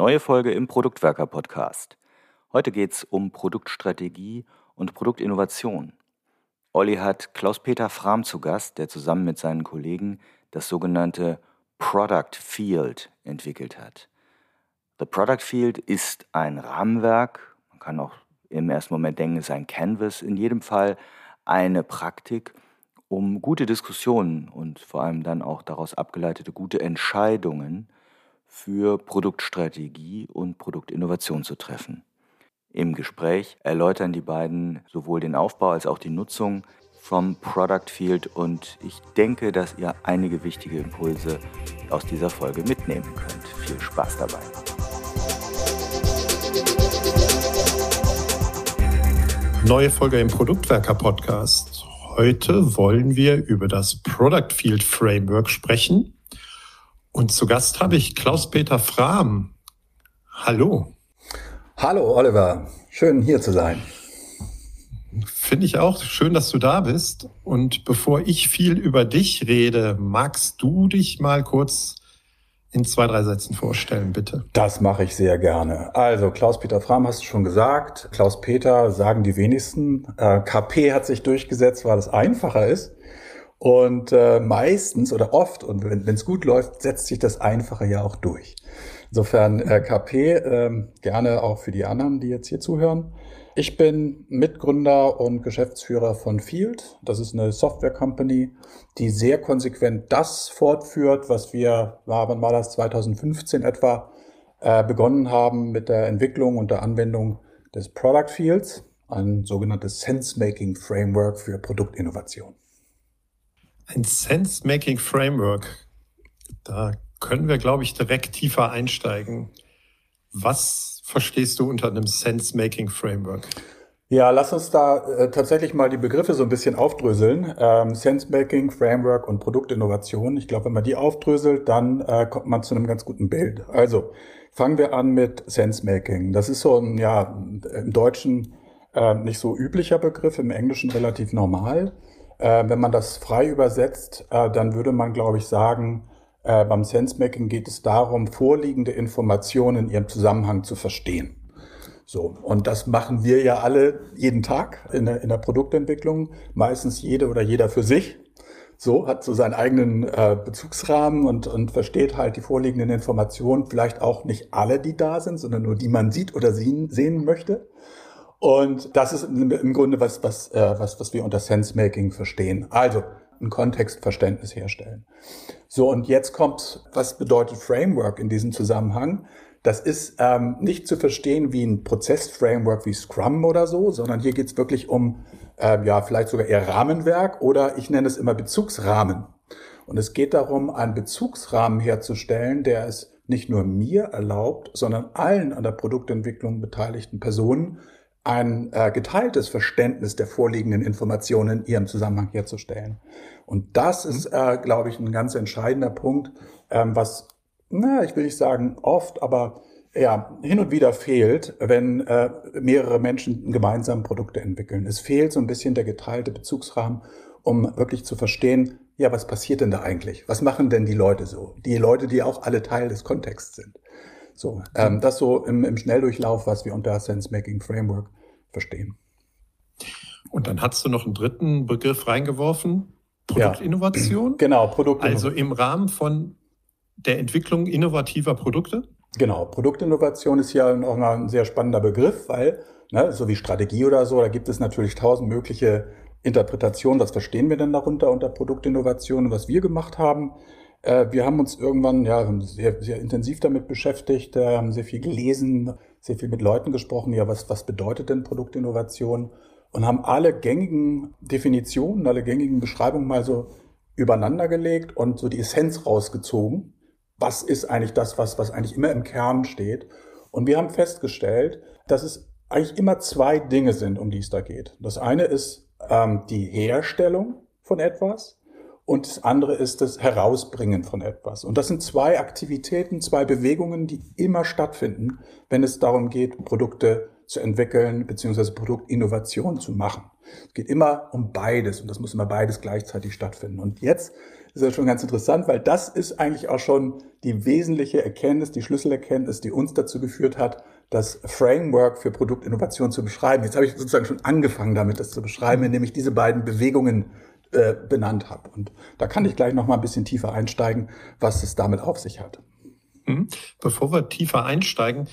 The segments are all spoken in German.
Neue Folge im Produktwerker Podcast. Heute geht es um Produktstrategie und Produktinnovation. Olli hat Klaus-Peter Frahm zu Gast, der zusammen mit seinen Kollegen das sogenannte Product Field entwickelt hat. The Product Field ist ein Rahmenwerk, man kann auch im ersten Moment denken, es ist ein Canvas, in jedem Fall eine Praktik, um gute Diskussionen und vor allem dann auch daraus abgeleitete gute Entscheidungen für Produktstrategie und Produktinnovation zu treffen. Im Gespräch erläutern die beiden sowohl den Aufbau als auch die Nutzung vom Product Field und ich denke, dass ihr einige wichtige Impulse aus dieser Folge mitnehmen könnt. Viel Spaß dabei. Neue Folge im Produktwerker Podcast. Heute wollen wir über das Product Field Framework sprechen und zu Gast habe ich Klaus-Peter Frahm. Hallo. Hallo Oliver, schön hier zu sein. Finde ich auch schön, dass du da bist. Und bevor ich viel über dich rede, magst du dich mal kurz in zwei, drei Sätzen vorstellen, bitte? Das mache ich sehr gerne. Also, Klaus-Peter Frahm hast du schon gesagt. Klaus-Peter sagen die wenigsten. Äh, KP hat sich durchgesetzt, weil es einfacher ist. Und äh, meistens oder oft, und wenn es gut läuft, setzt sich das Einfache ja auch durch. Insofern äh, KP äh, gerne auch für die anderen, die jetzt hier zuhören. Ich bin Mitgründer und Geschäftsführer von Field. Das ist eine Software Company, die sehr konsequent das fortführt, was wir, wann war das, 2015 etwa, äh, begonnen haben mit der Entwicklung und der Anwendung des Product Fields, ein sogenanntes Sense-Making Framework für Produktinnovation. Ein Sense-Making Framework. Da können wir, glaube ich, direkt tiefer einsteigen. Was verstehst du unter einem Sense-Making Framework? Ja, lass uns da äh, tatsächlich mal die Begriffe so ein bisschen aufdröseln. Ähm, Sense-Making, Framework und Produktinnovation. Ich glaube, wenn man die aufdröselt, dann äh, kommt man zu einem ganz guten Bild. Also fangen wir an mit Sense-Making. Das ist so ein, ja, im Deutschen äh, nicht so üblicher Begriff, im Englischen relativ normal. Äh, wenn man das frei übersetzt, äh, dann würde man, glaube ich, sagen, äh, beim Sensemaking geht es darum, vorliegende Informationen in ihrem Zusammenhang zu verstehen. So, und das machen wir ja alle jeden Tag in der, in der Produktentwicklung, meistens jede oder jeder für sich. So, hat so seinen eigenen äh, Bezugsrahmen und, und versteht halt die vorliegenden Informationen, vielleicht auch nicht alle, die da sind, sondern nur die man sieht oder sehen, sehen möchte. Und das ist im Grunde was, was, äh, was, was wir unter Sense-Making verstehen. Also ein Kontextverständnis herstellen. So, und jetzt kommt, was bedeutet Framework in diesem Zusammenhang? Das ist ähm, nicht zu verstehen wie ein Prozessframework wie Scrum oder so, sondern hier geht es wirklich um, äh, ja, vielleicht sogar eher Rahmenwerk oder ich nenne es immer Bezugsrahmen. Und es geht darum, einen Bezugsrahmen herzustellen, der es nicht nur mir erlaubt, sondern allen an der Produktentwicklung beteiligten Personen ein äh, geteiltes Verständnis der vorliegenden Informationen in ihrem Zusammenhang herzustellen. Und das ist, äh, glaube ich, ein ganz entscheidender Punkt, ähm, was, na, ich will nicht sagen oft, aber ja, hin und wieder fehlt, wenn äh, mehrere Menschen gemeinsam Produkte entwickeln. Es fehlt so ein bisschen der geteilte Bezugsrahmen, um wirklich zu verstehen, ja, was passiert denn da eigentlich? Was machen denn die Leute so? Die Leute, die auch alle Teil des Kontexts sind. So, ähm, das so im, im Schnelldurchlauf, was wir unter Sense-Making Framework verstehen. Und dann hast du noch einen dritten Begriff reingeworfen, Produktinnovation. Ja, genau, Produktinnovation. Also im Rahmen von der Entwicklung innovativer Produkte? Genau, Produktinnovation ist ja auch ein sehr spannender Begriff, weil, ne, so wie Strategie oder so, da gibt es natürlich tausend mögliche Interpretationen. Was verstehen wir denn darunter unter Produktinnovation? Was wir gemacht haben, wir haben uns irgendwann ja sehr, sehr intensiv damit beschäftigt, äh, haben sehr viel gelesen, sehr viel mit Leuten gesprochen. Ja, was, was bedeutet denn Produktinnovation? Und haben alle gängigen Definitionen, alle gängigen Beschreibungen mal so übereinander gelegt und so die Essenz rausgezogen. Was ist eigentlich das, was, was eigentlich immer im Kern steht? Und wir haben festgestellt, dass es eigentlich immer zwei Dinge sind, um die es da geht. Das eine ist ähm, die Herstellung von etwas und das andere ist das Herausbringen von etwas. Und das sind zwei Aktivitäten, zwei Bewegungen, die immer stattfinden, wenn es darum geht, Produkte zu entwickeln bzw. Produktinnovation zu machen. Es geht immer um beides und das muss immer beides gleichzeitig stattfinden. Und jetzt ist ja schon ganz interessant, weil das ist eigentlich auch schon die wesentliche Erkenntnis, die Schlüsselerkenntnis, die uns dazu geführt hat, das Framework für Produktinnovation zu beschreiben. Jetzt habe ich sozusagen schon angefangen damit, das zu beschreiben, indem ich diese beiden Bewegungen äh, benannt habe. Und da kann ich gleich noch mal ein bisschen tiefer einsteigen, was es damit auf sich hat. Mhm. Bevor wir tiefer einsteigen,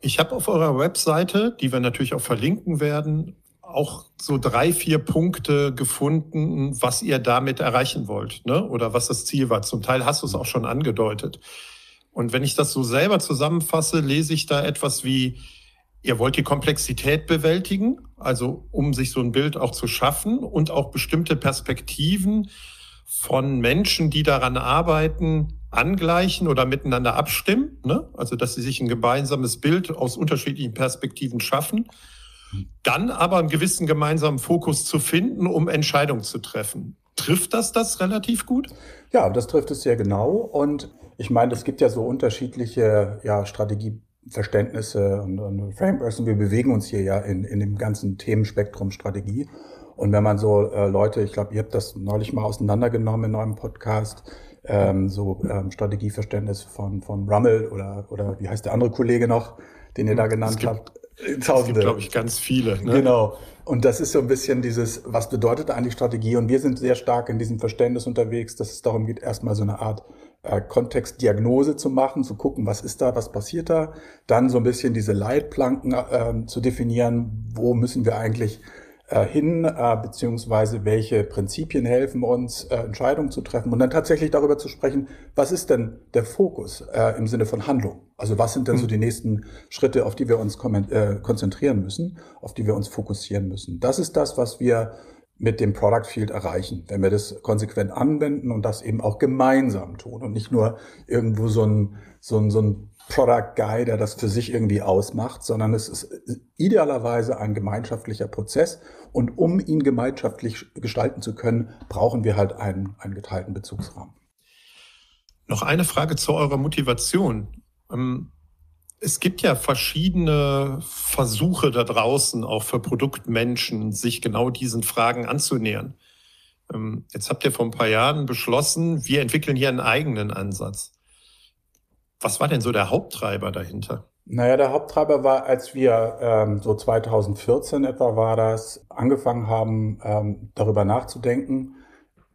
ich habe auf eurer Webseite, die wir natürlich auch verlinken werden, auch so drei, vier Punkte gefunden, was ihr damit erreichen wollt, ne? Oder was das Ziel war. Zum Teil hast du es auch schon angedeutet. Und wenn ich das so selber zusammenfasse, lese ich da etwas wie, ihr wollt die Komplexität bewältigen, also um sich so ein Bild auch zu schaffen und auch bestimmte Perspektiven von Menschen, die daran arbeiten, angleichen oder miteinander abstimmen. Ne? Also dass sie sich ein gemeinsames Bild aus unterschiedlichen Perspektiven schaffen dann aber einen gewissen gemeinsamen Fokus zu finden, um Entscheidungen zu treffen. Trifft das das relativ gut? Ja, das trifft es sehr genau. Und ich meine, es gibt ja so unterschiedliche ja, Strategieverständnisse und, und Frameworks und wir bewegen uns hier ja in, in dem ganzen Themenspektrum Strategie. Und wenn man so äh, Leute, ich glaube, ihr habt das neulich mal auseinandergenommen in eurem Podcast, ähm, so ähm, Strategieverständnis von, von Rummel oder, oder wie heißt der andere Kollege noch, den ihr da genannt habt. Tausende. glaube ich, ganz viele. Ne? Genau. Und das ist so ein bisschen dieses, was bedeutet eigentlich Strategie? Und wir sind sehr stark in diesem Verständnis unterwegs, dass es darum geht, erstmal so eine Art äh, Kontextdiagnose zu machen, zu gucken, was ist da, was passiert da. Dann so ein bisschen diese Leitplanken äh, zu definieren, wo müssen wir eigentlich äh, hin, äh, beziehungsweise welche Prinzipien helfen uns, äh, Entscheidungen zu treffen und dann tatsächlich darüber zu sprechen, was ist denn der Fokus äh, im Sinne von Handlung? Also was sind denn so hm. die nächsten Schritte, auf die wir uns äh, konzentrieren müssen, auf die wir uns fokussieren müssen? Das ist das, was wir mit dem Product Field erreichen, wenn wir das konsequent anwenden und das eben auch gemeinsam tun und nicht nur irgendwo so ein, so ein, so ein Product Guy, der das für sich irgendwie ausmacht, sondern es ist idealerweise ein gemeinschaftlicher Prozess. Und um ihn gemeinschaftlich gestalten zu können, brauchen wir halt einen, einen geteilten Bezugsrahmen. Noch eine Frage zu eurer Motivation. Ähm, es gibt ja verschiedene Versuche da draußen, auch für Produktmenschen, sich genau diesen Fragen anzunähern. Ähm, jetzt habt ihr vor ein paar Jahren beschlossen, wir entwickeln hier einen eigenen Ansatz. Was war denn so der Haupttreiber dahinter? Naja, der Haupttreiber war, als wir ähm, so 2014 etwa war das, angefangen haben, ähm, darüber nachzudenken,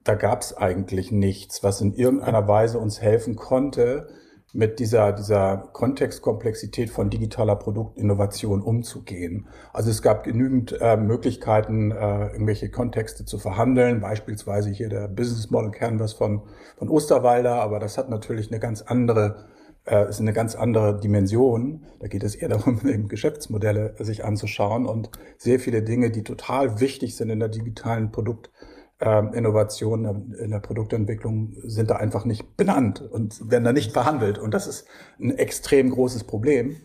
da gab es eigentlich nichts, was in irgendeiner Weise uns helfen konnte, mit dieser, dieser Kontextkomplexität von digitaler Produktinnovation umzugehen. Also es gab genügend äh, Möglichkeiten, äh, irgendwelche Kontexte zu verhandeln, beispielsweise hier der Business Model Canvas von, von Osterwalder, aber das hat natürlich eine ganz andere äh, ist eine ganz andere Dimension. Da geht es eher darum, eben Geschäftsmodelle sich anzuschauen und sehr viele Dinge, die total wichtig sind in der digitalen Produktinnovation, äh, in der Produktentwicklung, sind da einfach nicht benannt und werden da nicht verhandelt. Und das ist ein extrem großes Problem,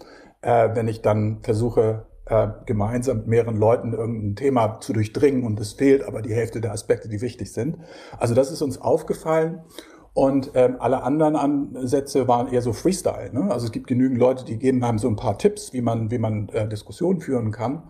äh, wenn ich dann versuche, äh, gemeinsam mit mehreren Leuten irgendein Thema zu durchdringen und es fehlt aber die Hälfte der Aspekte, die wichtig sind. Also das ist uns aufgefallen. Und ähm, alle anderen Ansätze waren eher so Freestyle. Ne? Also es gibt genügend Leute, die geben haben so ein paar Tipps, wie man, wie man äh, Diskussionen führen kann,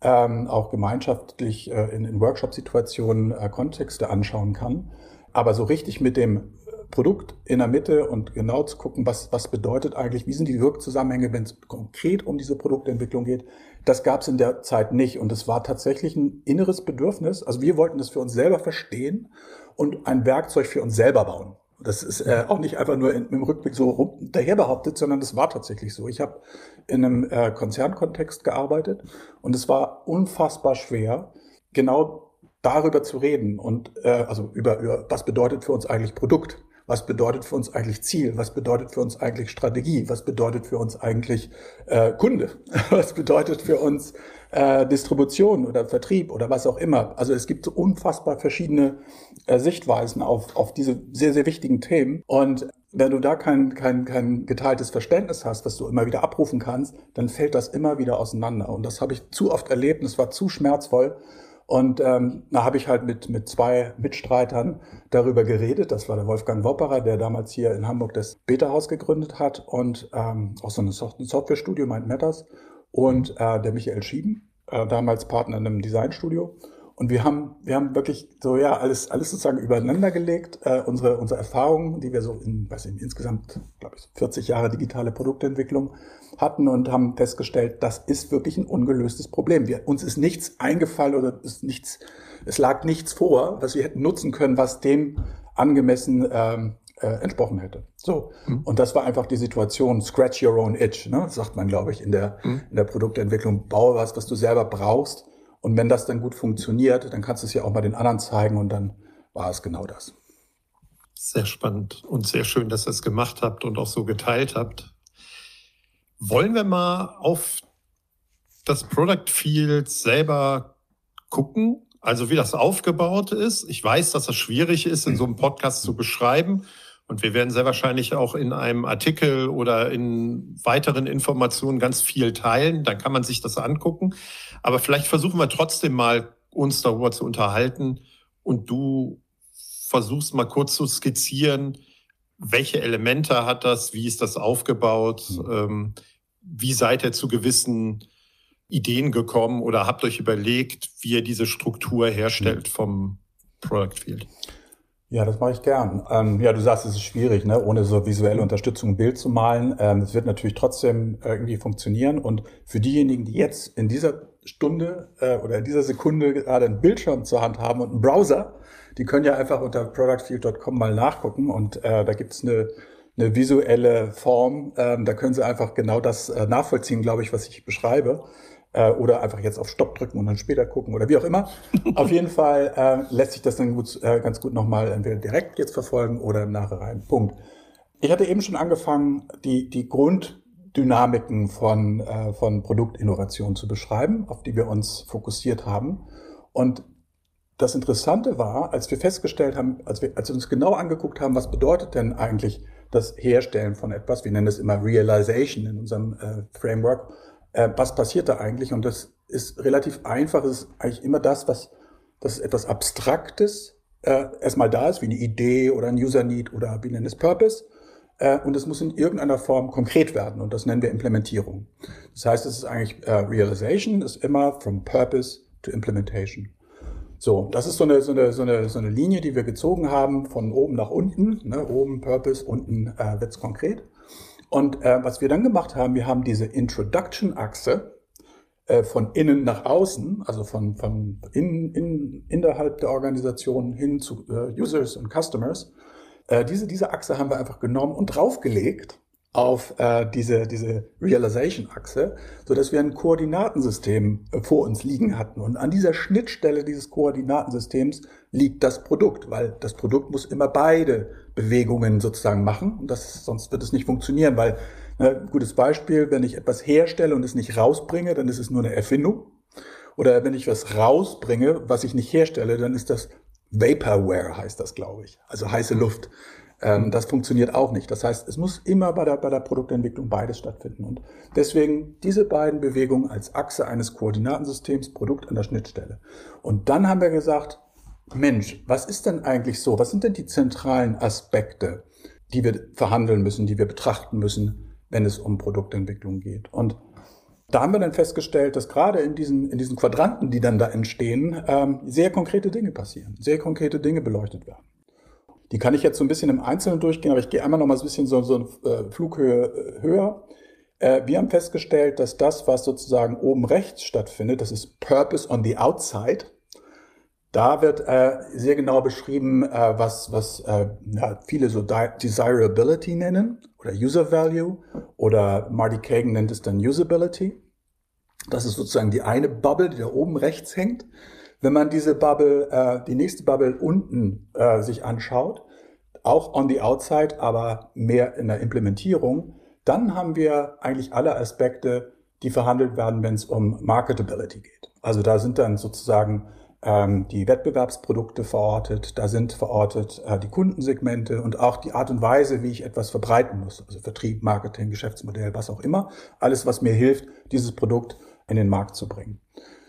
ähm, auch gemeinschaftlich äh, in, in Workshop-Situationen äh, Kontexte anschauen kann. Aber so richtig mit dem Produkt in der Mitte und genau zu gucken, was, was bedeutet eigentlich, wie sind die Wirkzusammenhänge, wenn es konkret um diese Produktentwicklung geht, das gab es in der Zeit nicht. Und es war tatsächlich ein inneres Bedürfnis. Also wir wollten das für uns selber verstehen und ein Werkzeug für uns selber bauen. Das ist äh, auch nicht einfach nur in, im Rückblick so rum, daher behauptet, sondern das war tatsächlich so. Ich habe in einem äh, Konzernkontext gearbeitet und es war unfassbar schwer, genau darüber zu reden und äh, also über, über was bedeutet für uns eigentlich Produkt, was bedeutet für uns eigentlich Ziel, was bedeutet für uns eigentlich Strategie, was bedeutet für uns eigentlich äh, Kunde, was bedeutet für uns äh, Distribution oder Vertrieb oder was auch immer. Also es gibt so unfassbar verschiedene äh, Sichtweisen auf, auf diese sehr, sehr wichtigen Themen. Und wenn du da kein, kein, kein geteiltes Verständnis hast, was du immer wieder abrufen kannst, dann fällt das immer wieder auseinander. Und das habe ich zu oft erlebt und es war zu schmerzvoll. Und ähm, da habe ich halt mit, mit zwei Mitstreitern darüber geredet. Das war der Wolfgang Wopperer, der damals hier in Hamburg das Beta-Haus gegründet hat und ähm, auch so ein Softwarestudio, Mind Matters und äh, der Michael Schieben, äh, damals Partner in einem Designstudio. Und wir haben, wir haben wirklich so, ja, alles, alles sozusagen übereinander gelegt, äh, unsere, unsere Erfahrungen, die wir so in, weiß ich, insgesamt, glaube ich, 40 Jahre digitale Produktentwicklung hatten und haben festgestellt, das ist wirklich ein ungelöstes Problem. Wir, uns ist nichts eingefallen oder ist nichts, es lag nichts vor, was wir hätten nutzen können, was dem angemessen ähm, äh, entsprochen hätte. So. Mhm. Und das war einfach die Situation, scratch your own itch, ne? sagt man, glaube ich, in der, mhm. in der Produktentwicklung. Baue was, was du selber brauchst und wenn das dann gut funktioniert, dann kannst du es ja auch mal den anderen zeigen und dann war es genau das. Sehr spannend und sehr schön, dass ihr es gemacht habt und auch so geteilt habt. Wollen wir mal auf das Product Field selber gucken? Also wie das aufgebaut ist. Ich weiß, dass das schwierig ist, in so einem Podcast zu beschreiben. Und wir werden sehr wahrscheinlich auch in einem Artikel oder in weiteren Informationen ganz viel teilen. Dann kann man sich das angucken. Aber vielleicht versuchen wir trotzdem mal, uns darüber zu unterhalten und du versuchst mal kurz zu skizzieren, welche Elemente hat das, wie ist das aufgebaut, mhm. wie seid ihr zu gewissen Ideen gekommen oder habt euch überlegt, wie ihr diese Struktur herstellt mhm. vom Product Field? Ja, das mache ich gern. Ähm, ja, du sagst, es ist schwierig, ne? ohne so visuelle Unterstützung ein Bild zu malen. Ähm, es wird natürlich trotzdem irgendwie funktionieren. Und für diejenigen, die jetzt in dieser Stunde äh, oder in dieser Sekunde gerade einen Bildschirm zur Hand haben und einen Browser, die können ja einfach unter productfield.com mal nachgucken und äh, da gibt's eine, eine visuelle Form. Ähm, da können Sie einfach genau das äh, nachvollziehen, glaube ich, was ich beschreibe äh, oder einfach jetzt auf Stopp drücken und dann später gucken oder wie auch immer. auf jeden Fall äh, lässt sich das dann gut, äh, ganz gut nochmal entweder direkt jetzt verfolgen oder im Nachhinein. Punkt. Ich hatte eben schon angefangen, die, die Grunddynamiken von, äh, von Produktinnovation zu beschreiben, auf die wir uns fokussiert haben. Und das Interessante war, als wir festgestellt haben, als wir, als wir uns genau angeguckt haben, was bedeutet denn eigentlich das Herstellen von etwas, wir nennen es immer Realization in unserem äh, Framework, äh, was passiert da eigentlich? Und das ist relativ einfach. Es ist eigentlich immer das, was das etwas Abstraktes äh, erstmal da ist, wie eine Idee oder ein User Need oder wie nennen es Purpose. Äh, und es muss in irgendeiner Form konkret werden und das nennen wir Implementierung. Das heißt, es ist eigentlich äh, Realization ist immer from Purpose to Implementation. So, das ist so eine, so, eine, so, eine, so eine Linie, die wir gezogen haben von oben nach unten. Ne? Oben Purpose, unten äh, wird's konkret. Und äh, was wir dann gemacht haben, wir haben diese Introduction-Achse äh, von innen nach außen, also von, von in, in, innerhalb der Organisation hin zu äh, Users und Customers. Äh, diese, diese Achse haben wir einfach genommen und draufgelegt auf äh, diese, diese Realization-Achse, so dass wir ein Koordinatensystem äh, vor uns liegen hatten. Und an dieser Schnittstelle dieses Koordinatensystems liegt das Produkt, weil das Produkt muss immer beide Bewegungen sozusagen machen. Und das, sonst wird es nicht funktionieren, weil, ne, gutes Beispiel, wenn ich etwas herstelle und es nicht rausbringe, dann ist es nur eine Erfindung. Oder wenn ich was rausbringe, was ich nicht herstelle, dann ist das Vaporware, heißt das, glaube ich. Also heiße Luft. Ähm, das funktioniert auch nicht. Das heißt, es muss immer bei der, bei der Produktentwicklung beides stattfinden. Und deswegen diese beiden Bewegungen als Achse eines Koordinatensystems, Produkt an der Schnittstelle. Und dann haben wir gesagt, Mensch, was ist denn eigentlich so? Was sind denn die zentralen Aspekte, die wir verhandeln müssen, die wir betrachten müssen, wenn es um Produktentwicklung geht? Und da haben wir dann festgestellt, dass gerade in diesen, in diesen Quadranten, die dann da entstehen, ähm, sehr konkrete Dinge passieren, sehr konkrete Dinge beleuchtet werden. Die kann ich jetzt so ein bisschen im Einzelnen durchgehen, aber ich gehe einmal noch mal ein bisschen so, so eine äh, Flughöhe höher. Äh, wir haben festgestellt, dass das, was sozusagen oben rechts stattfindet, das ist Purpose on the Outside. Da wird äh, sehr genau beschrieben, äh, was, was äh, ja, viele so Desirability nennen oder User Value oder Marty Kagan nennt es dann Usability. Das ist sozusagen die eine Bubble, die da oben rechts hängt. Wenn man diese Bubble, äh, die nächste Bubble unten äh, sich anschaut, auch on the outside, aber mehr in der Implementierung, dann haben wir eigentlich alle Aspekte, die verhandelt werden, wenn es um Marketability geht. Also da sind dann sozusagen die Wettbewerbsprodukte verortet, da sind verortet äh, die Kundensegmente und auch die Art und Weise, wie ich etwas verbreiten muss. Also Vertrieb, Marketing, Geschäftsmodell, was auch immer. Alles, was mir hilft, dieses Produkt in den Markt zu bringen.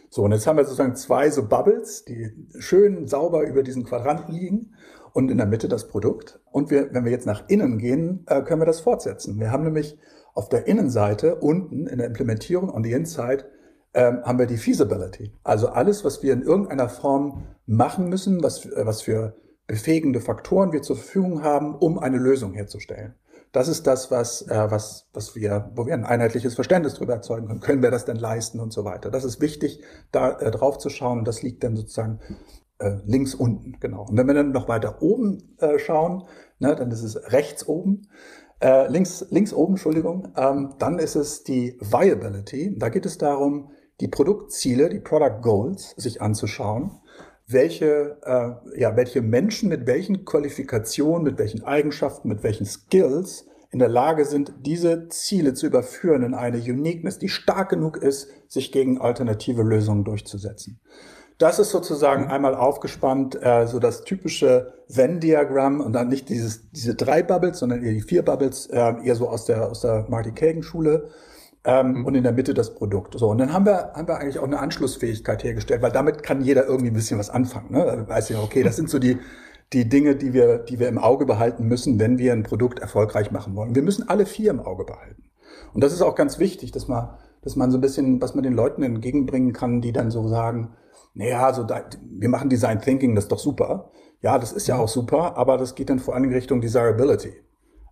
So, und jetzt haben wir sozusagen zwei so Bubbles, die schön sauber über diesen Quadranten liegen und in der Mitte das Produkt. Und wir, wenn wir jetzt nach innen gehen, äh, können wir das fortsetzen. Wir haben nämlich auf der Innenseite unten in der Implementierung on the inside ähm, haben wir die Feasibility. Also alles, was wir in irgendeiner Form machen müssen, was, äh, was für befähigende Faktoren wir zur Verfügung haben, um eine Lösung herzustellen. Das ist das, was, äh, was, was wir, wo wir ein einheitliches Verständnis darüber erzeugen können. Können wir das denn leisten und so weiter? Das ist wichtig, da äh, drauf zu schauen. Und das liegt dann sozusagen äh, links unten, genau. Und wenn wir dann noch weiter oben äh, schauen, ne, dann ist es rechts oben. Äh, links, links oben, Entschuldigung, ähm, dann ist es die Viability. Da geht es darum, die Produktziele, die Product Goals sich anzuschauen, welche, äh, ja, welche Menschen mit welchen Qualifikationen, mit welchen Eigenschaften, mit welchen Skills in der Lage sind, diese Ziele zu überführen in eine Uniqueness, die stark genug ist, sich gegen alternative Lösungen durchzusetzen. Das ist sozusagen mhm. einmal aufgespannt, äh, so das typische Venn-Diagramm und dann nicht dieses, diese drei Bubbles, sondern eher die vier Bubbles, äh, eher so aus der, aus der Marty Kagan-Schule. Ähm, mhm. Und in der Mitte das Produkt. So, und dann haben wir, haben wir eigentlich auch eine Anschlussfähigkeit hergestellt, weil damit kann jeder irgendwie ein bisschen was anfangen. Ne? Weiß ja, okay, das sind so die, die Dinge, die wir, die wir im Auge behalten müssen, wenn wir ein Produkt erfolgreich machen wollen. Wir müssen alle vier im Auge behalten. Und das ist auch ganz wichtig, dass man, dass man so ein bisschen, was man den Leuten entgegenbringen kann, die dann so sagen, naja, so da, wir machen Design Thinking, das ist doch super. Ja, das ist ja auch super, aber das geht dann vor allem Richtung Desirability.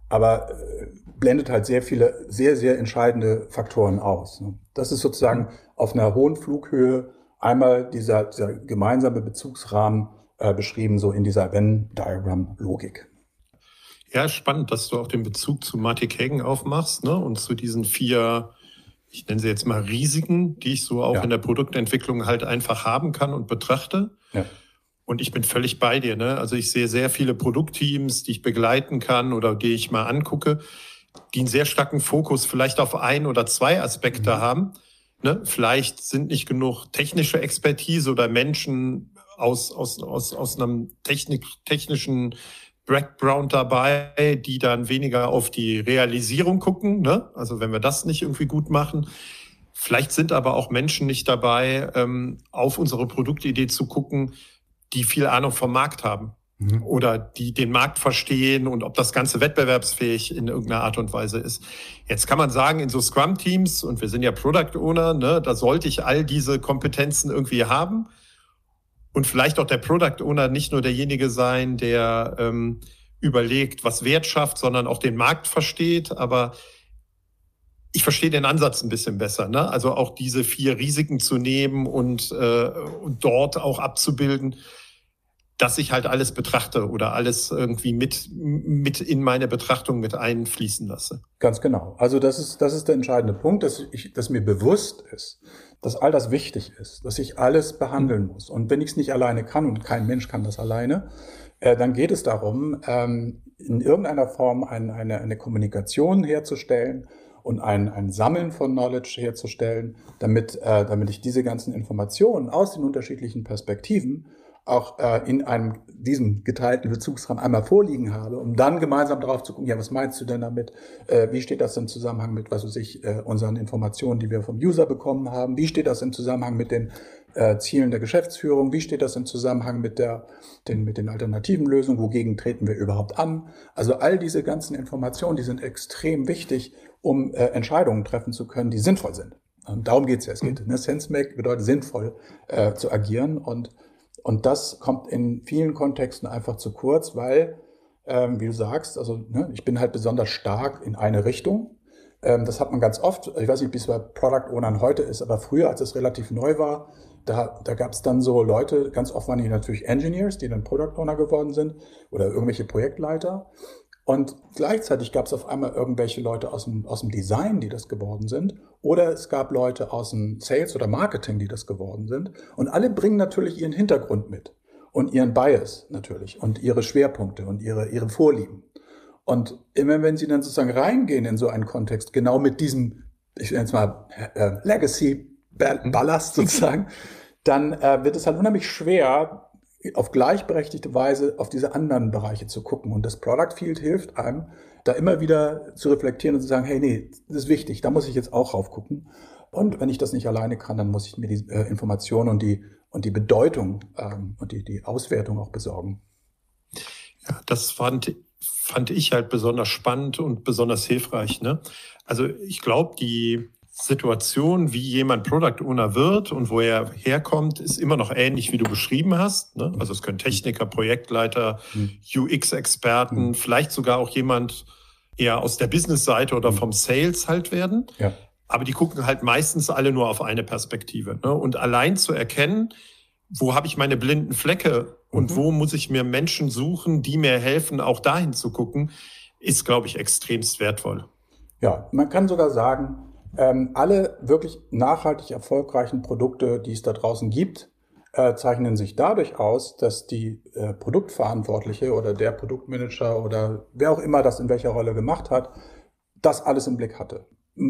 Aber äh, blendet halt sehr viele, sehr, sehr entscheidende Faktoren aus. Ne? Das ist sozusagen auf einer hohen Flughöhe einmal dieser, dieser gemeinsame Bezugsrahmen äh, beschrieben, so in dieser Venn-Diagram-Logik. Ja, spannend, dass du auch den Bezug zu Marty Kagan aufmachst ne? und zu diesen vier, ich nenne sie jetzt mal Risiken, die ich so auch ja. in der Produktentwicklung halt einfach haben kann und betrachte. Ja. Und ich bin völlig bei dir. Ne? Also ich sehe sehr viele Produktteams, die ich begleiten kann oder die ich mal angucke, die einen sehr starken Fokus vielleicht auf ein oder zwei Aspekte mhm. haben. Ne? Vielleicht sind nicht genug technische Expertise oder Menschen aus, aus, aus, aus einem Technik, technischen Background dabei, die dann weniger auf die Realisierung gucken. Ne? Also wenn wir das nicht irgendwie gut machen. Vielleicht sind aber auch Menschen nicht dabei, ähm, auf unsere Produktidee zu gucken, die viel Ahnung vom Markt haben mhm. oder die den Markt verstehen und ob das Ganze wettbewerbsfähig in irgendeiner Art und Weise ist. Jetzt kann man sagen, in so Scrum-Teams, und wir sind ja Product Owner, ne, da sollte ich all diese Kompetenzen irgendwie haben. Und vielleicht auch der Product Owner nicht nur derjenige sein, der ähm, überlegt, was Wert schafft, sondern auch den Markt versteht. Aber ich verstehe den Ansatz ein bisschen besser. Ne? Also auch diese vier Risiken zu nehmen und, äh, und dort auch abzubilden dass ich halt alles betrachte oder alles irgendwie mit, mit in meine Betrachtung mit einfließen lasse. Ganz genau. Also das ist, das ist der entscheidende Punkt, dass ich, dass mir bewusst ist, dass all das wichtig ist, dass ich alles behandeln mhm. muss. Und wenn ich es nicht alleine kann und kein Mensch kann das alleine, äh, dann geht es darum, ähm, in irgendeiner Form ein, eine, eine Kommunikation herzustellen und ein, ein Sammeln von Knowledge herzustellen, damit, äh, damit ich diese ganzen Informationen aus den unterschiedlichen Perspektiven auch äh, in einem diesem geteilten Bezugsrahmen einmal vorliegen habe, um dann gemeinsam darauf zu gucken, ja, was meinst du denn damit? Äh, wie steht das im Zusammenhang mit, was weiß ich, äh, unseren Informationen, die wir vom User bekommen haben? Wie steht das im Zusammenhang mit den äh, Zielen der Geschäftsführung? Wie steht das im Zusammenhang mit der, den, mit den alternativen Lösungen? Wogegen treten wir überhaupt an? Also all diese ganzen Informationen, die sind extrem wichtig, um äh, Entscheidungen treffen zu können, die sinnvoll sind. Und darum geht's ja. Es geht, ne? Sense Make bedeutet sinnvoll äh, zu agieren und und das kommt in vielen Kontexten einfach zu kurz, weil, ähm, wie du sagst, also ne, ich bin halt besonders stark in eine Richtung. Ähm, das hat man ganz oft. Ich weiß nicht, wie es bei Product Ownern heute ist, aber früher, als es relativ neu war, da, da gab es dann so Leute, ganz oft waren die natürlich Engineers, die dann Product Owner geworden sind oder irgendwelche Projektleiter. Und gleichzeitig gab es auf einmal irgendwelche Leute aus dem, aus dem Design, die das geworden sind. Oder es gab Leute aus dem Sales oder Marketing, die das geworden sind. Und alle bringen natürlich ihren Hintergrund mit. Und ihren Bias natürlich. Und ihre Schwerpunkte und ihre, ihre Vorlieben. Und immer wenn sie dann sozusagen reingehen in so einen Kontext, genau mit diesem, ich nenne es mal äh, Legacy Ballast sozusagen, dann äh, wird es halt unheimlich schwer, auf gleichberechtigte Weise auf diese anderen Bereiche zu gucken. Und das Product Field hilft einem, da immer wieder zu reflektieren und zu sagen, hey, nee, das ist wichtig, da muss ich jetzt auch rauf gucken. Und wenn ich das nicht alleine kann, dann muss ich mir die äh, Informationen und die, und die Bedeutung ähm, und die, die Auswertung auch besorgen. Ja, das fand, fand ich halt besonders spannend und besonders hilfreich. Ne? Also ich glaube, die Situation, wie jemand Product Owner wird und wo er herkommt, ist immer noch ähnlich, wie du beschrieben hast. Ne? Also es können Techniker, Projektleiter, mhm. UX-Experten, mhm. vielleicht sogar auch jemand eher aus der Business-Seite oder mhm. vom Sales halt werden. Ja. Aber die gucken halt meistens alle nur auf eine Perspektive. Ne? Und allein zu erkennen, wo habe ich meine blinden Flecke und mhm. wo muss ich mir Menschen suchen, die mir helfen, auch dahin zu gucken, ist, glaube ich, extremst wertvoll. Ja, man kann sogar sagen, ähm, alle wirklich nachhaltig erfolgreichen Produkte, die es da draußen gibt, äh, zeichnen sich dadurch aus, dass die äh, Produktverantwortliche oder der Produktmanager oder wer auch immer das in welcher Rolle gemacht hat, das alles im Blick hatte.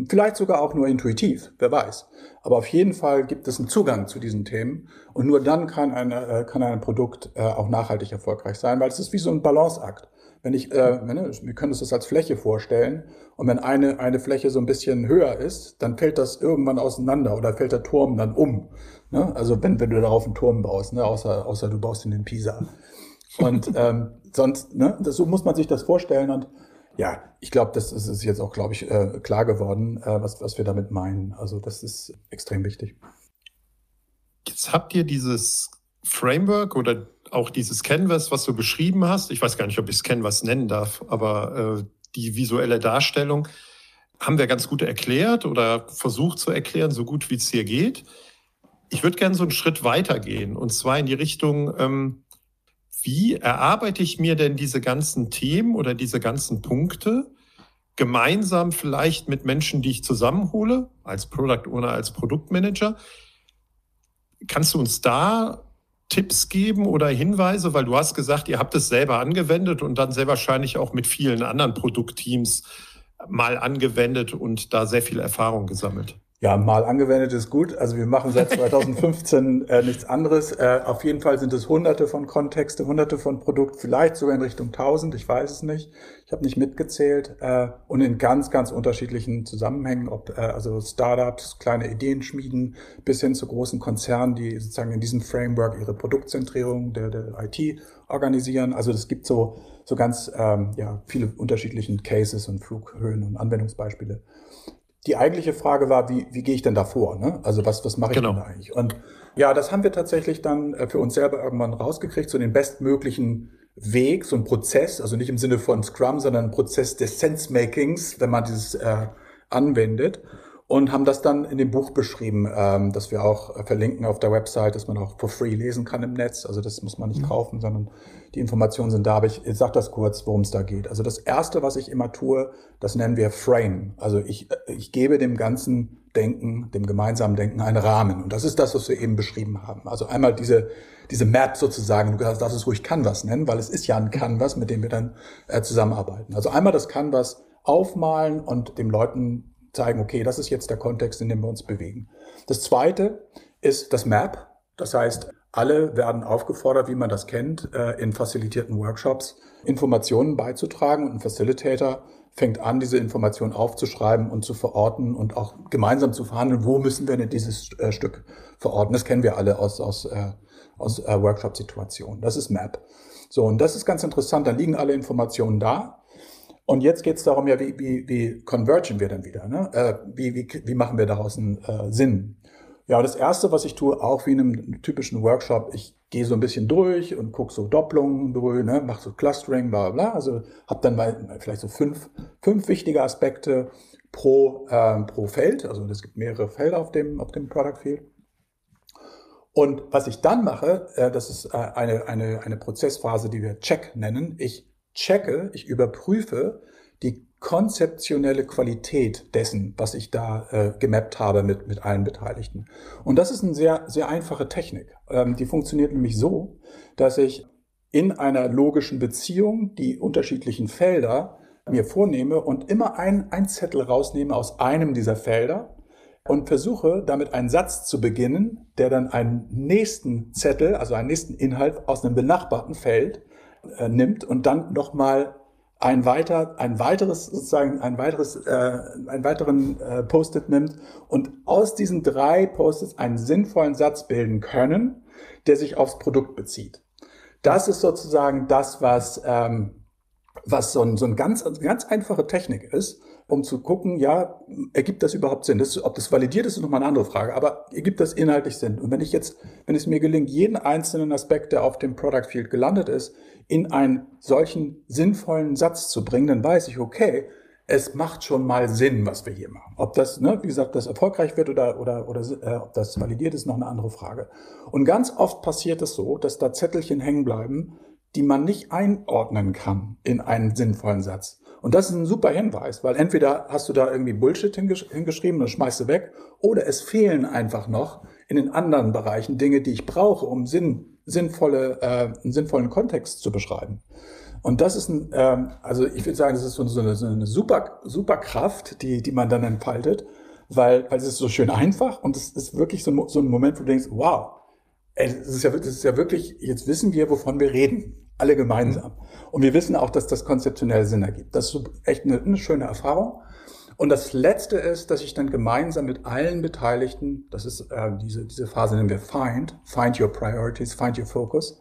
Vielleicht sogar auch nur intuitiv, wer weiß. Aber auf jeden Fall gibt es einen Zugang zu diesen Themen und nur dann kann, eine, äh, kann ein Produkt äh, auch nachhaltig erfolgreich sein, weil es ist wie so ein Balanceakt. Wenn ich, äh, ne, wir können uns das als Fläche vorstellen und wenn eine, eine Fläche so ein bisschen höher ist, dann fällt das irgendwann auseinander oder fällt der Turm dann um. Ne? Also wenn, wenn du darauf einen Turm baust, ne? außer, außer du baust in den Pisa. Und ähm, sonst, ne? das, so muss man sich das vorstellen und ja, ich glaube, das ist jetzt auch, glaube ich, äh, klar geworden, äh, was, was wir damit meinen. Also das ist extrem wichtig. Jetzt habt ihr dieses Framework oder auch dieses Canvas, was du beschrieben hast. Ich weiß gar nicht, ob ich es Canvas nennen darf, aber äh, die visuelle Darstellung haben wir ganz gut erklärt oder versucht zu erklären, so gut wie es hier geht. Ich würde gerne so einen Schritt weiter gehen und zwar in die Richtung, ähm, wie erarbeite ich mir denn diese ganzen Themen oder diese ganzen Punkte gemeinsam vielleicht mit Menschen, die ich zusammenhole, als Product Owner, als Produktmanager? Kannst du uns da Tipps geben oder Hinweise? Weil du hast gesagt, ihr habt es selber angewendet und dann sehr wahrscheinlich auch mit vielen anderen Produktteams mal angewendet und da sehr viel Erfahrung gesammelt. Ja, mal angewendet ist gut. Also wir machen seit 2015 äh, nichts anderes. Äh, auf jeden Fall sind es hunderte von Kontexte, hunderte von Produkten, vielleicht sogar in Richtung tausend, ich weiß es nicht. Ich habe nicht mitgezählt. Äh, und in ganz, ganz unterschiedlichen Zusammenhängen, ob äh, also Startups, kleine Ideenschmieden bis hin zu großen Konzernen, die sozusagen in diesem Framework ihre Produktzentrierung der, der IT organisieren. Also es gibt so, so ganz ähm, ja, viele unterschiedliche Cases und Flughöhen und Anwendungsbeispiele die eigentliche Frage war, wie, wie gehe ich denn da vor? Ne? Also was, was mache ich genau. denn da eigentlich? Und ja, das haben wir tatsächlich dann äh, für uns selber irgendwann rausgekriegt, so den bestmöglichen Weg, so ein Prozess, also nicht im Sinne von Scrum, sondern ein Prozess des Sense-Makings, wenn man dieses äh, anwendet und haben das dann in dem Buch beschrieben, ähm, dass wir auch äh, verlinken auf der Website, dass man auch for free lesen kann im Netz. Also das muss man nicht mhm. kaufen, sondern die Informationen sind da. Aber ich, ich sage das kurz, worum es da geht. Also das Erste, was ich immer tue, das nennen wir Frame. Also ich, äh, ich gebe dem ganzen Denken, dem gemeinsamen Denken einen Rahmen. Und das ist das, was wir eben beschrieben haben. Also einmal diese, diese Map sozusagen, du darfst es ruhig Canvas nennen, weil es ist ja ein Canvas, mit dem wir dann äh, zusammenarbeiten. Also einmal das Canvas aufmalen und dem Leuten zeigen, okay, das ist jetzt der Kontext, in dem wir uns bewegen. Das zweite ist das Map. Das heißt, alle werden aufgefordert, wie man das kennt, äh, in facilitierten Workshops Informationen beizutragen und ein Facilitator fängt an, diese Informationen aufzuschreiben und zu verorten und auch gemeinsam zu verhandeln, wo müssen wir denn dieses äh, Stück verorten. Das kennen wir alle aus, aus, äh, aus Workshop-Situationen. Das ist Map. So, und das ist ganz interessant. Dann liegen alle Informationen da. Und jetzt geht es darum, ja, wie, wie, wie convergen wir dann wieder? Ne? Äh, wie, wie, wie machen wir daraus einen äh, Sinn? Ja, das Erste, was ich tue, auch wie in einem typischen Workshop, ich gehe so ein bisschen durch und gucke so Doppelungen durch, ne, mache so Clustering, bla bla. Also habe dann mal vielleicht so fünf, fünf wichtige Aspekte pro, äh, pro Feld. Also es gibt mehrere Felder auf dem, auf dem Product Field. Und was ich dann mache, äh, das ist äh, eine, eine, eine Prozessphase, die wir Check nennen. Ich checke, ich überprüfe die konzeptionelle Qualität dessen, was ich da äh, gemappt habe mit, mit allen Beteiligten. Und das ist eine sehr, sehr einfache Technik. Ähm, die funktioniert nämlich so, dass ich in einer logischen Beziehung die unterschiedlichen Felder mir vornehme und immer ein, ein Zettel rausnehme aus einem dieser Felder und versuche damit einen Satz zu beginnen, der dann einen nächsten Zettel, also einen nächsten Inhalt aus einem benachbarten Feld äh, nimmt und dann nochmal ein weiter, ein weiteres sozusagen ein weiteres, äh, einen weiteren äh, Post-it nimmt und aus diesen drei Post-its einen sinnvollen Satz bilden können, der sich aufs Produkt bezieht. Das ist sozusagen das, was ähm, was so ein, so ein ganz, ganz einfache Technik ist, um zu gucken, ja, ergibt das überhaupt Sinn? Das, ob das validiert ist, ist nochmal eine andere Frage, aber ergibt das inhaltlich Sinn? Und wenn ich jetzt, wenn es mir gelingt, jeden einzelnen Aspekt, der auf dem Product Field gelandet ist, in einen solchen sinnvollen Satz zu bringen, dann weiß ich, okay, es macht schon mal Sinn, was wir hier machen. Ob das, ne, wie gesagt, das erfolgreich wird oder, oder, oder äh, ob das validiert ist, noch eine andere Frage. Und ganz oft passiert es so, dass da Zettelchen hängen bleiben, die man nicht einordnen kann in einen sinnvollen Satz. Und das ist ein super Hinweis, weil entweder hast du da irgendwie Bullshit hingesch hingeschrieben und schmeißt du weg, oder es fehlen einfach noch in den anderen Bereichen Dinge, die ich brauche, um Sinn, sinnvolle, äh, einen sinnvollen Kontext zu beschreiben. Und das ist ein, ähm, also ich würde sagen, das ist so eine, so eine super, super Kraft, die, die man dann entfaltet, weil, weil es ist so schön einfach und es ist wirklich so ein, so ein Moment, wo du denkst, wow, ey, ist ja, das ist ja wirklich, jetzt wissen wir, wovon wir reden. Alle gemeinsam. Und wir wissen auch, dass das konzeptionell Sinn ergibt. Das ist echt eine, eine schöne Erfahrung. Und das Letzte ist, dass ich dann gemeinsam mit allen Beteiligten, das ist äh, diese, diese Phase nennen wir Find, Find Your Priorities, Find Your Focus,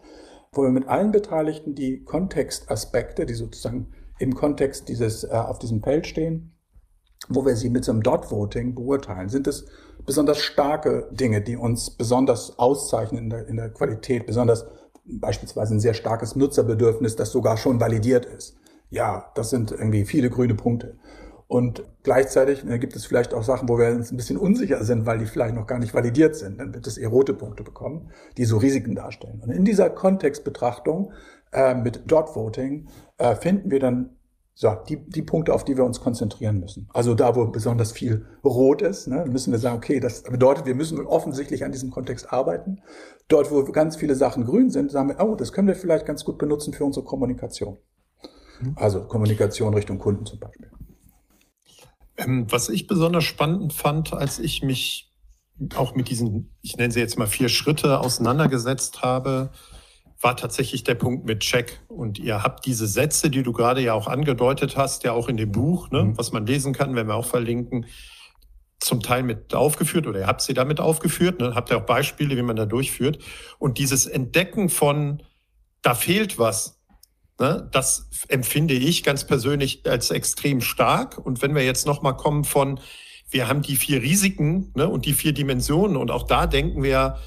wo wir mit allen Beteiligten die Kontextaspekte, die sozusagen im Kontext dieses, äh, auf diesem Feld stehen, wo wir sie mit so einem Dot-Voting beurteilen. Sind es besonders starke Dinge, die uns besonders auszeichnen in der, in der Qualität, besonders beispielsweise ein sehr starkes Nutzerbedürfnis, das sogar schon validiert ist. Ja, das sind irgendwie viele grüne Punkte. Und gleichzeitig äh, gibt es vielleicht auch Sachen, wo wir uns ein bisschen unsicher sind, weil die vielleicht noch gar nicht validiert sind. Dann wird es eher rote Punkte bekommen, die so Risiken darstellen. Und in dieser Kontextbetrachtung äh, mit Dot Voting äh, finden wir dann so, die, die Punkte, auf die wir uns konzentrieren müssen. Also da, wo besonders viel rot ist, ne, müssen wir sagen, okay, das bedeutet, wir müssen offensichtlich an diesem Kontext arbeiten. Dort, wo ganz viele Sachen grün sind, sagen wir, oh, das können wir vielleicht ganz gut benutzen für unsere Kommunikation. Mhm. Also Kommunikation Richtung Kunden zum Beispiel. Ähm, was ich besonders spannend fand, als ich mich auch mit diesen, ich nenne sie jetzt mal vier Schritte auseinandergesetzt habe, war tatsächlich der Punkt mit Check. Und ihr habt diese Sätze, die du gerade ja auch angedeutet hast, ja auch in dem Buch, ne, mhm. was man lesen kann, wenn wir auch verlinken, zum Teil mit aufgeführt oder ihr habt sie damit aufgeführt, ne, habt ihr auch Beispiele, wie man da durchführt. Und dieses Entdecken von, da fehlt was, ne, das empfinde ich ganz persönlich als extrem stark. Und wenn wir jetzt nochmal kommen von, wir haben die vier Risiken ne, und die vier Dimensionen und auch da denken wir,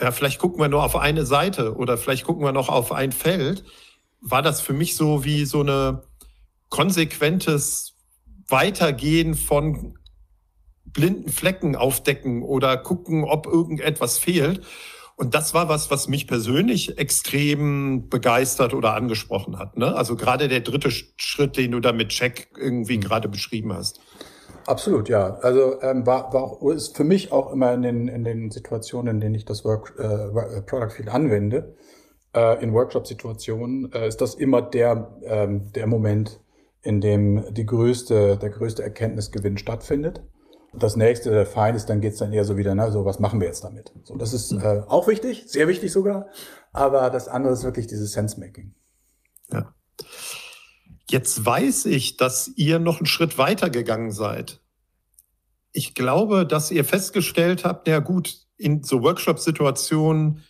ja, vielleicht gucken wir nur auf eine Seite oder vielleicht gucken wir noch auf ein Feld, war das für mich so wie so eine konsequentes Weitergehen von blinden Flecken aufdecken oder gucken, ob irgendetwas fehlt. Und das war was, was mich persönlich extrem begeistert oder angesprochen hat. Ne? Also gerade der dritte Schritt, den du da mit Check irgendwie mhm. gerade beschrieben hast. Absolut, ja. Also ähm, war, war auch, ist für mich auch immer in den, in den Situationen, in denen ich das Work, äh, äh, Product Field anwende, äh, in Workshop-Situationen, äh, ist das immer der, ähm, der Moment, in dem die größte, der größte Erkenntnisgewinn stattfindet. Das nächste, der Feind ist, dann geht's dann eher so wieder, na, so was machen wir jetzt damit? So, das ist hm. äh, auch wichtig, sehr wichtig sogar, aber das andere ist wirklich dieses Sense-Making. Ja. Jetzt weiß ich, dass ihr noch einen Schritt weiter gegangen seid. Ich glaube, dass ihr festgestellt habt, ja gut, in so Workshop-Situationen,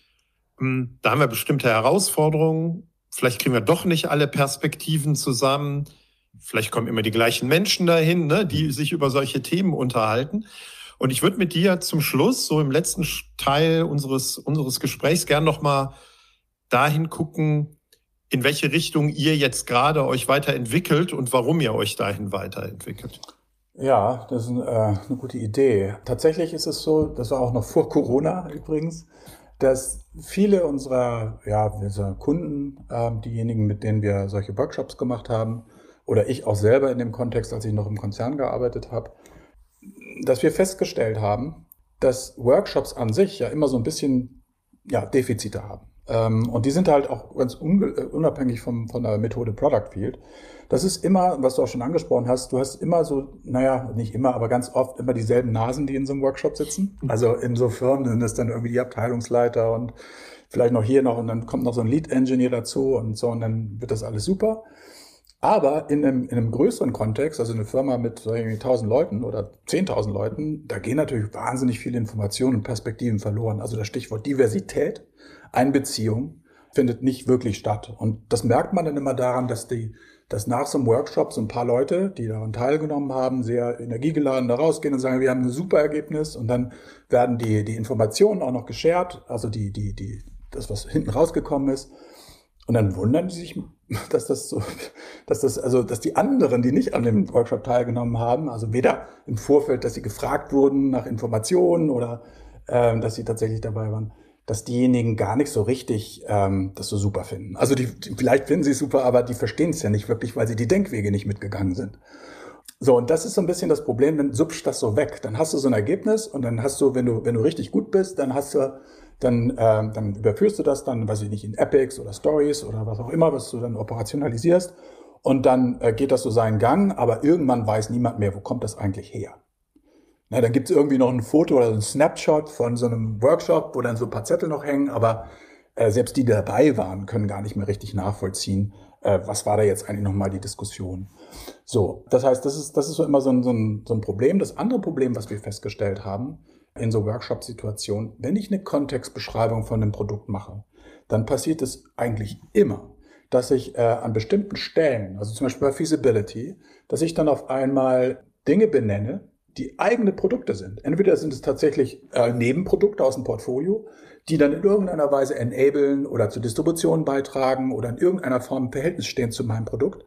hm, da haben wir bestimmte Herausforderungen. Vielleicht kriegen wir doch nicht alle Perspektiven zusammen. Vielleicht kommen immer die gleichen Menschen dahin, ne, die sich über solche Themen unterhalten. Und ich würde mit dir zum Schluss, so im letzten Teil unseres, unseres Gesprächs, gern nochmal dahin gucken, in welche Richtung ihr jetzt gerade euch weiterentwickelt und warum ihr euch dahin weiterentwickelt. Ja, das ist äh, eine gute Idee. Tatsächlich ist es so, das war auch noch vor Corona übrigens, dass viele unserer, ja, unserer Kunden, äh, diejenigen, mit denen wir solche Workshops gemacht haben, oder ich auch selber in dem Kontext, als ich noch im Konzern gearbeitet habe, dass wir festgestellt haben, dass Workshops an sich ja immer so ein bisschen ja, Defizite haben. Ähm, und die sind halt auch ganz äh, unabhängig vom, von der Methode Product Field. Das ist immer, was du auch schon angesprochen hast, du hast immer so, naja, nicht immer, aber ganz oft immer dieselben Nasen, die in so einem Workshop sitzen. Also insofern sind das dann irgendwie die Abteilungsleiter und vielleicht noch hier noch und dann kommt noch so ein Lead Engineer dazu und so und dann wird das alles super. Aber in einem, in einem größeren Kontext, also eine Firma mit so 1000 Leuten oder 10.000 Leuten, da gehen natürlich wahnsinnig viele Informationen und Perspektiven verloren. Also das Stichwort Diversität Einbeziehung findet nicht wirklich statt. Und das merkt man dann immer daran, dass die, dass nach so einem Workshop so ein paar Leute, die daran teilgenommen haben, sehr energiegeladen da rausgehen und sagen, wir haben ein super Ergebnis und dann werden die, die Informationen auch noch geshared, also die, die, die, das, was hinten rausgekommen ist. Und dann wundern die sich, dass das so, dass das, also, dass die anderen, die nicht an dem Workshop teilgenommen haben, also weder im Vorfeld, dass sie gefragt wurden nach Informationen oder äh, dass sie tatsächlich dabei waren, dass diejenigen gar nicht so richtig ähm, das so super finden. Also die, vielleicht finden sie es super, aber die verstehen es ja nicht wirklich, weil sie die Denkwege nicht mitgegangen sind. So, und das ist so ein bisschen das Problem, dann subst das so weg. Dann hast du so ein Ergebnis und dann hast du, wenn du, wenn du richtig gut bist, dann hast du, dann, äh, dann überführst du das dann, weiß ich nicht, in Epics oder Stories oder was auch immer, was du dann operationalisierst. Und dann äh, geht das so seinen Gang, aber irgendwann weiß niemand mehr, wo kommt das eigentlich her. Na, dann gibt es irgendwie noch ein Foto oder ein Snapshot von so einem Workshop, wo dann so ein paar Zettel noch hängen, aber äh, selbst die, die dabei waren, können gar nicht mehr richtig nachvollziehen, äh, was war da jetzt eigentlich nochmal die Diskussion. So, das heißt, das ist, das ist so immer so ein, so, ein, so ein Problem. Das andere Problem, was wir festgestellt haben in so Workshop-Situationen, wenn ich eine Kontextbeschreibung von einem Produkt mache, dann passiert es eigentlich immer, dass ich äh, an bestimmten Stellen, also zum Beispiel bei Feasibility, dass ich dann auf einmal Dinge benenne, die eigene Produkte sind. Entweder sind es tatsächlich äh, Nebenprodukte aus dem Portfolio, die dann in irgendeiner Weise enablen oder zur Distribution beitragen oder in irgendeiner Form im Verhältnis stehen zu meinem Produkt.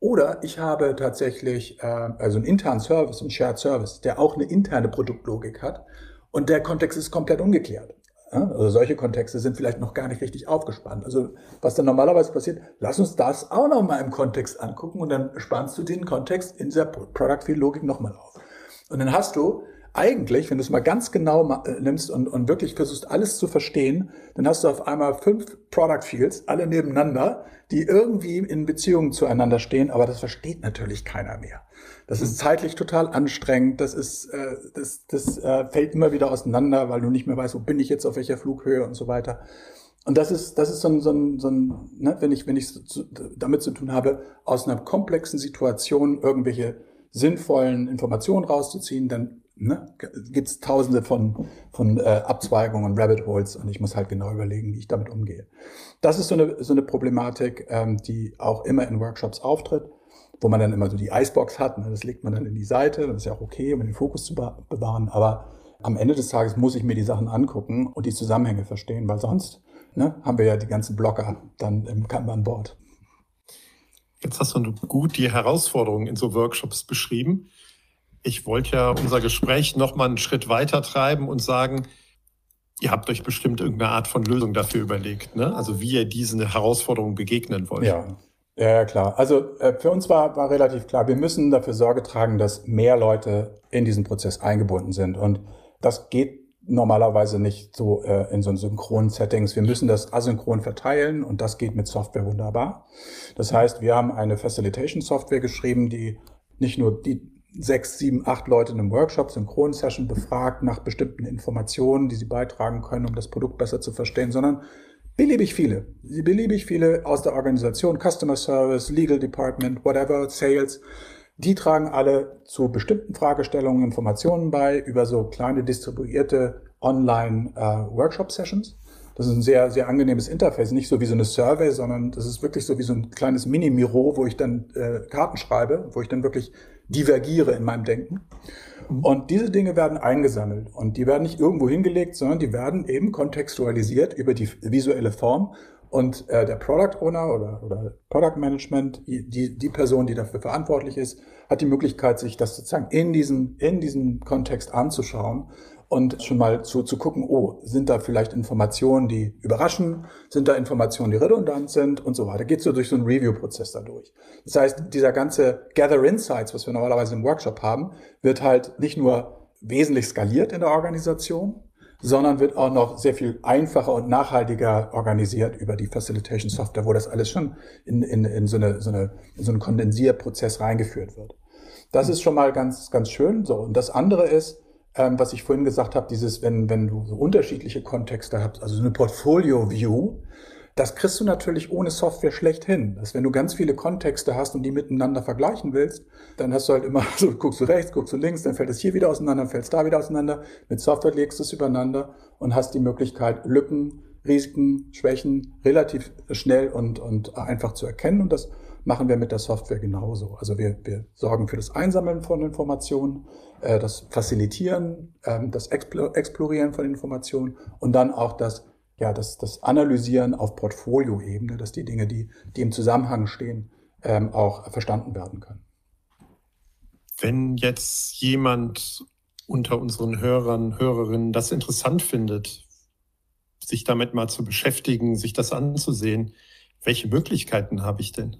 Oder ich habe tatsächlich äh, also einen internen Service, einen Shared Service, der auch eine interne Produktlogik hat und der Kontext ist komplett ungeklärt. Ja, also solche Kontexte sind vielleicht noch gar nicht richtig aufgespannt. Also was dann normalerweise passiert, lass uns das auch noch mal im Kontext angucken und dann spannst du den Kontext in der Product Field Logik nochmal auf. Und dann hast du eigentlich, wenn du es mal ganz genau äh, nimmst und, und wirklich versuchst, alles zu verstehen, dann hast du auf einmal fünf Product Fields, alle nebeneinander, die irgendwie in Beziehungen zueinander stehen, aber das versteht natürlich keiner mehr. Das ist zeitlich total anstrengend, das ist, äh, das, das äh, fällt immer wieder auseinander, weil du nicht mehr weißt, wo bin ich jetzt, auf welcher Flughöhe und so weiter. Und das ist, das ist so ein, so ein, so ein ne, wenn ich, wenn ich so, damit zu tun habe, aus einer komplexen Situation irgendwelche sinnvollen Informationen rauszuziehen, dann ne, gibt es tausende von, von äh, Abzweigungen und Rabbit Holes und ich muss halt genau überlegen, wie ich damit umgehe. Das ist so eine, so eine Problematik, ähm, die auch immer in Workshops auftritt, wo man dann immer so die Icebox hat. Ne, das legt man dann in die Seite, das ist ja auch okay, um den Fokus zu bewahren, aber am Ende des Tages muss ich mir die Sachen angucken und die Zusammenhänge verstehen, weil sonst ne, haben wir ja die ganzen Blocker dann im Kanban-Board. Jetzt hast du gut die Herausforderungen in so Workshops beschrieben. Ich wollte ja unser Gespräch noch mal einen Schritt weiter treiben und sagen, ihr habt euch bestimmt irgendeine Art von Lösung dafür überlegt, ne? Also wie ihr diesen Herausforderungen begegnen wollt. Ja. Ja, klar. Also äh, für uns war, war relativ klar, wir müssen dafür Sorge tragen, dass mehr Leute in diesen Prozess eingebunden sind. Und das geht normalerweise nicht so äh, in so synchronen Settings. Wir müssen das asynchron verteilen und das geht mit Software wunderbar. Das heißt, wir haben eine Facilitation Software geschrieben, die nicht nur die sechs, sieben, acht Leute in einem Workshop, Synchron-Session befragt nach bestimmten Informationen, die sie beitragen können, um das Produkt besser zu verstehen, sondern beliebig viele, beliebig viele aus der Organisation, Customer Service, Legal Department, whatever, Sales, die tragen alle zu bestimmten Fragestellungen Informationen bei über so kleine distribuierte Online-Workshop-Sessions. Das ist ein sehr, sehr angenehmes Interface, nicht so wie so eine Survey, sondern das ist wirklich so wie so ein kleines Mini-Miro, wo ich dann äh, Karten schreibe, wo ich dann wirklich divergiere in meinem Denken. Mhm. Und diese Dinge werden eingesammelt und die werden nicht irgendwo hingelegt, sondern die werden eben kontextualisiert über die visuelle Form und äh, der Product Owner oder, oder Product Management, die, die Person, die dafür verantwortlich ist, hat die Möglichkeit, sich das sozusagen in diesem, in diesem Kontext anzuschauen und schon mal zu, zu gucken, oh, sind da vielleicht Informationen, die überraschen, sind da Informationen, die redundant sind und so weiter. Geht so durch so einen Review-Prozess dadurch. Das heißt, dieser ganze Gather Insights, was wir normalerweise im Workshop haben, wird halt nicht nur wesentlich skaliert in der Organisation, sondern wird auch noch sehr viel einfacher und nachhaltiger organisiert über die Facilitation Software, wo das alles schon in, in, in, so, eine, so, eine, in so einen Kondensierprozess reingeführt wird. Das ist schon mal ganz, ganz schön. So. Und das andere ist, ähm, was ich vorhin gesagt habe, dieses, wenn, wenn du so unterschiedliche Kontexte hast, also so eine Portfolio-View, das kriegst du natürlich ohne Software schlecht hin. Dass wenn du ganz viele Kontexte hast und die miteinander vergleichen willst, dann hast du halt immer so, guckst du rechts, guckst du links, dann fällt es hier wieder auseinander, dann fällt es da wieder auseinander. Mit Software legst du es übereinander und hast die Möglichkeit, Lücken, Risiken, Schwächen relativ schnell und, und einfach zu erkennen. Und das machen wir mit der Software genauso. Also wir, wir sorgen für das Einsammeln von Informationen, äh, das Facilitieren, äh, das Explorieren von Informationen und dann auch das, ja, das, das Analysieren auf Portfolioebene, dass die Dinge, die, die im Zusammenhang stehen, ähm, auch verstanden werden können. Wenn jetzt jemand unter unseren Hörern, Hörerinnen das interessant findet, sich damit mal zu beschäftigen, sich das anzusehen, welche Möglichkeiten habe ich denn?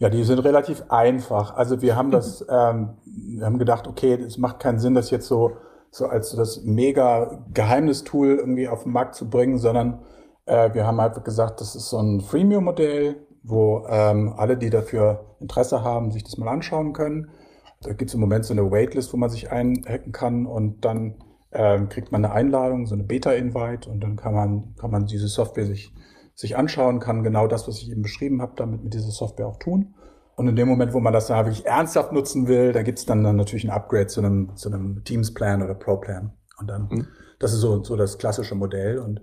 Ja, die sind relativ einfach. Also wir haben das, ähm, wir haben gedacht, okay, es macht keinen Sinn, das jetzt so, so als so das mega Geheimnistool irgendwie auf den Markt zu bringen, sondern äh, wir haben halt gesagt, das ist so ein Freemium-Modell, wo ähm, alle, die dafür Interesse haben, sich das mal anschauen können. Da gibt es im Moment so eine Waitlist, wo man sich einhacken kann und dann ähm, kriegt man eine Einladung, so eine Beta-Invite und dann kann man, kann man diese Software sich, sich anschauen, kann genau das, was ich eben beschrieben habe, damit mit dieser Software auch tun. Und in dem Moment, wo man das dann wirklich ernsthaft nutzen will, da gibt's dann, dann natürlich ein Upgrade zu einem, zu einem Teams-Plan oder Pro-Plan. Und dann, mhm. das ist so, so das klassische Modell. Und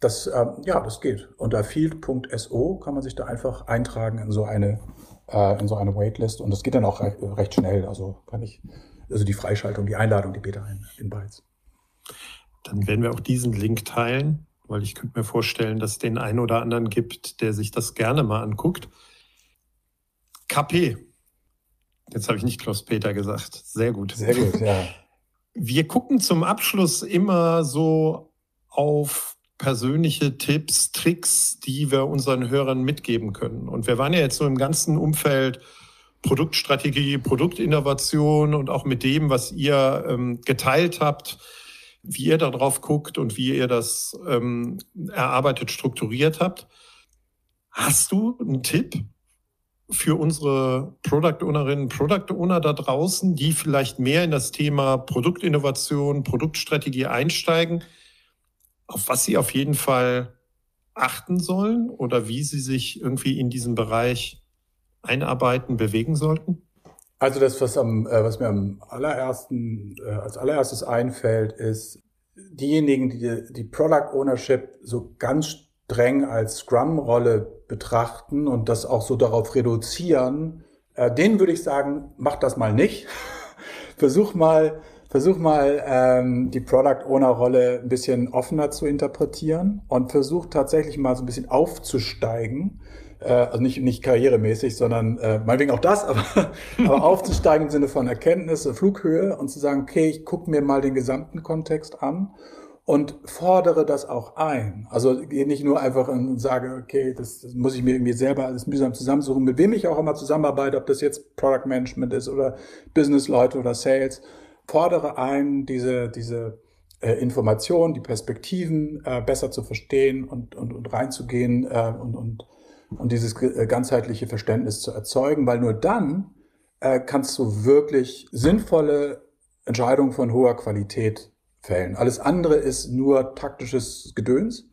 das, ähm, ja, das geht. Unter field.so kann man sich da einfach eintragen in so eine, äh, in so eine Waitlist. Und das geht dann auch recht, recht schnell. Also kann ich, also die Freischaltung, die Einladung, die Beta-Invites. Dann werden wir auch diesen Link teilen, weil ich könnte mir vorstellen, dass es den einen oder anderen gibt, der sich das gerne mal anguckt. KP. Jetzt habe ich nicht Klaus-Peter gesagt. Sehr gut. Sehr gut, ja. Wir gucken zum Abschluss immer so auf persönliche Tipps, Tricks, die wir unseren Hörern mitgeben können. Und wir waren ja jetzt so im ganzen Umfeld Produktstrategie, Produktinnovation und auch mit dem, was ihr ähm, geteilt habt, wie ihr darauf guckt und wie ihr das ähm, erarbeitet, strukturiert habt. Hast du einen Tipp für unsere Product Ownerinnen, Product Owner da draußen, die vielleicht mehr in das Thema Produktinnovation, Produktstrategie einsteigen, auf was sie auf jeden Fall achten sollen oder wie sie sich irgendwie in diesem Bereich einarbeiten, bewegen sollten? Also das, was, am, äh, was mir am allerersten, äh, als allererstes einfällt, ist diejenigen, die die Product Ownership so ganz streng als Scrum-Rolle betrachten und das auch so darauf reduzieren, äh, denen würde ich sagen, mach das mal nicht. versuch mal, versuch mal ähm, die Product Owner Rolle ein bisschen offener zu interpretieren und versuch tatsächlich mal so ein bisschen aufzusteigen äh, also nicht, nicht karrieremäßig, sondern äh, meinetwegen auch das, aber, aber aufzusteigen im Sinne von Erkenntnis, Flughöhe und zu sagen, okay, ich gucke mir mal den gesamten Kontext an und fordere das auch ein. Also gehe nicht nur einfach und sage, okay, das, das muss ich mir irgendwie selber alles mühsam zusammensuchen, mit wem ich auch immer zusammenarbeite, ob das jetzt Product Management ist oder Business-Leute oder Sales, fordere ein, diese, diese äh, Informationen, die Perspektiven äh, besser zu verstehen und, und, und reinzugehen äh, und, und und dieses äh, ganzheitliche Verständnis zu erzeugen, weil nur dann äh, kannst du wirklich sinnvolle Entscheidungen von hoher Qualität fällen. Alles andere ist nur taktisches Gedöns.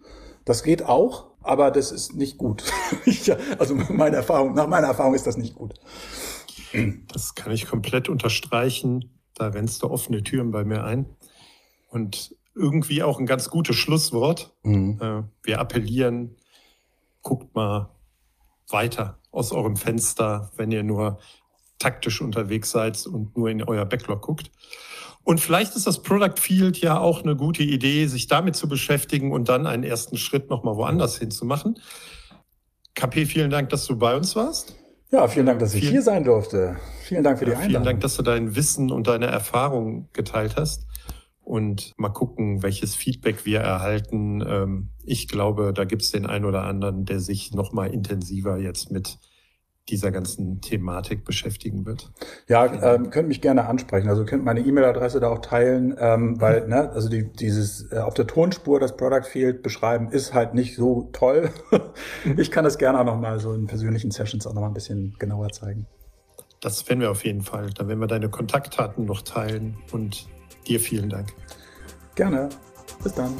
Das geht auch, aber das ist nicht gut. also meine Erfahrung, nach meiner Erfahrung ist das nicht gut. Das kann ich komplett unterstreichen. Da rennst du offene Türen bei mir ein. Und irgendwie auch ein ganz gutes Schlusswort. Mhm. Äh, wir appellieren, guckt mal weiter aus eurem Fenster, wenn ihr nur taktisch unterwegs seid und nur in euer Backlog guckt. Und vielleicht ist das Product Field ja auch eine gute Idee, sich damit zu beschäftigen und dann einen ersten Schritt nochmal woanders hinzumachen. KP, vielen Dank, dass du bei uns warst. Ja, vielen Dank, dass ich vielen, hier sein durfte. Vielen Dank für ja, die Einladung. Vielen Dank, dass du dein Wissen und deine Erfahrung geteilt hast und mal gucken, welches Feedback wir erhalten. Ähm, ich glaube, da gibt es den einen oder anderen, der sich noch mal intensiver jetzt mit dieser ganzen Thematik beschäftigen wird. Ja, ähm, könnt mich gerne ansprechen. Also könnt meine E-Mail-Adresse da auch teilen, ähm, weil mhm. ne, also die, dieses äh, auf der Tonspur das Product Field beschreiben ist halt nicht so toll. Mhm. ich kann das gerne auch noch mal so in persönlichen Sessions auch noch mal ein bisschen genauer zeigen. Das werden wir auf jeden Fall. Da werden wir deine Kontaktdaten noch teilen und Dir vielen Dank. Gerne. Bis dann.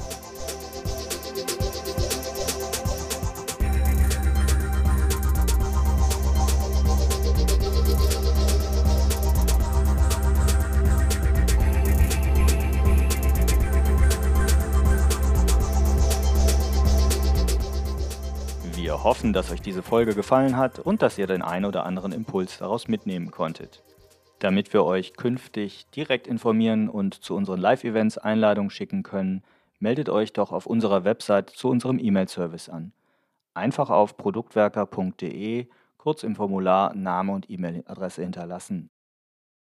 Hoffen, dass euch diese Folge gefallen hat und dass ihr den einen oder anderen Impuls daraus mitnehmen konntet. Damit wir euch künftig direkt informieren und zu unseren Live-Events Einladungen schicken können, meldet euch doch auf unserer Website zu unserem E-Mail-Service an. Einfach auf produktwerker.de kurz im Formular Name und E-Mail-Adresse hinterlassen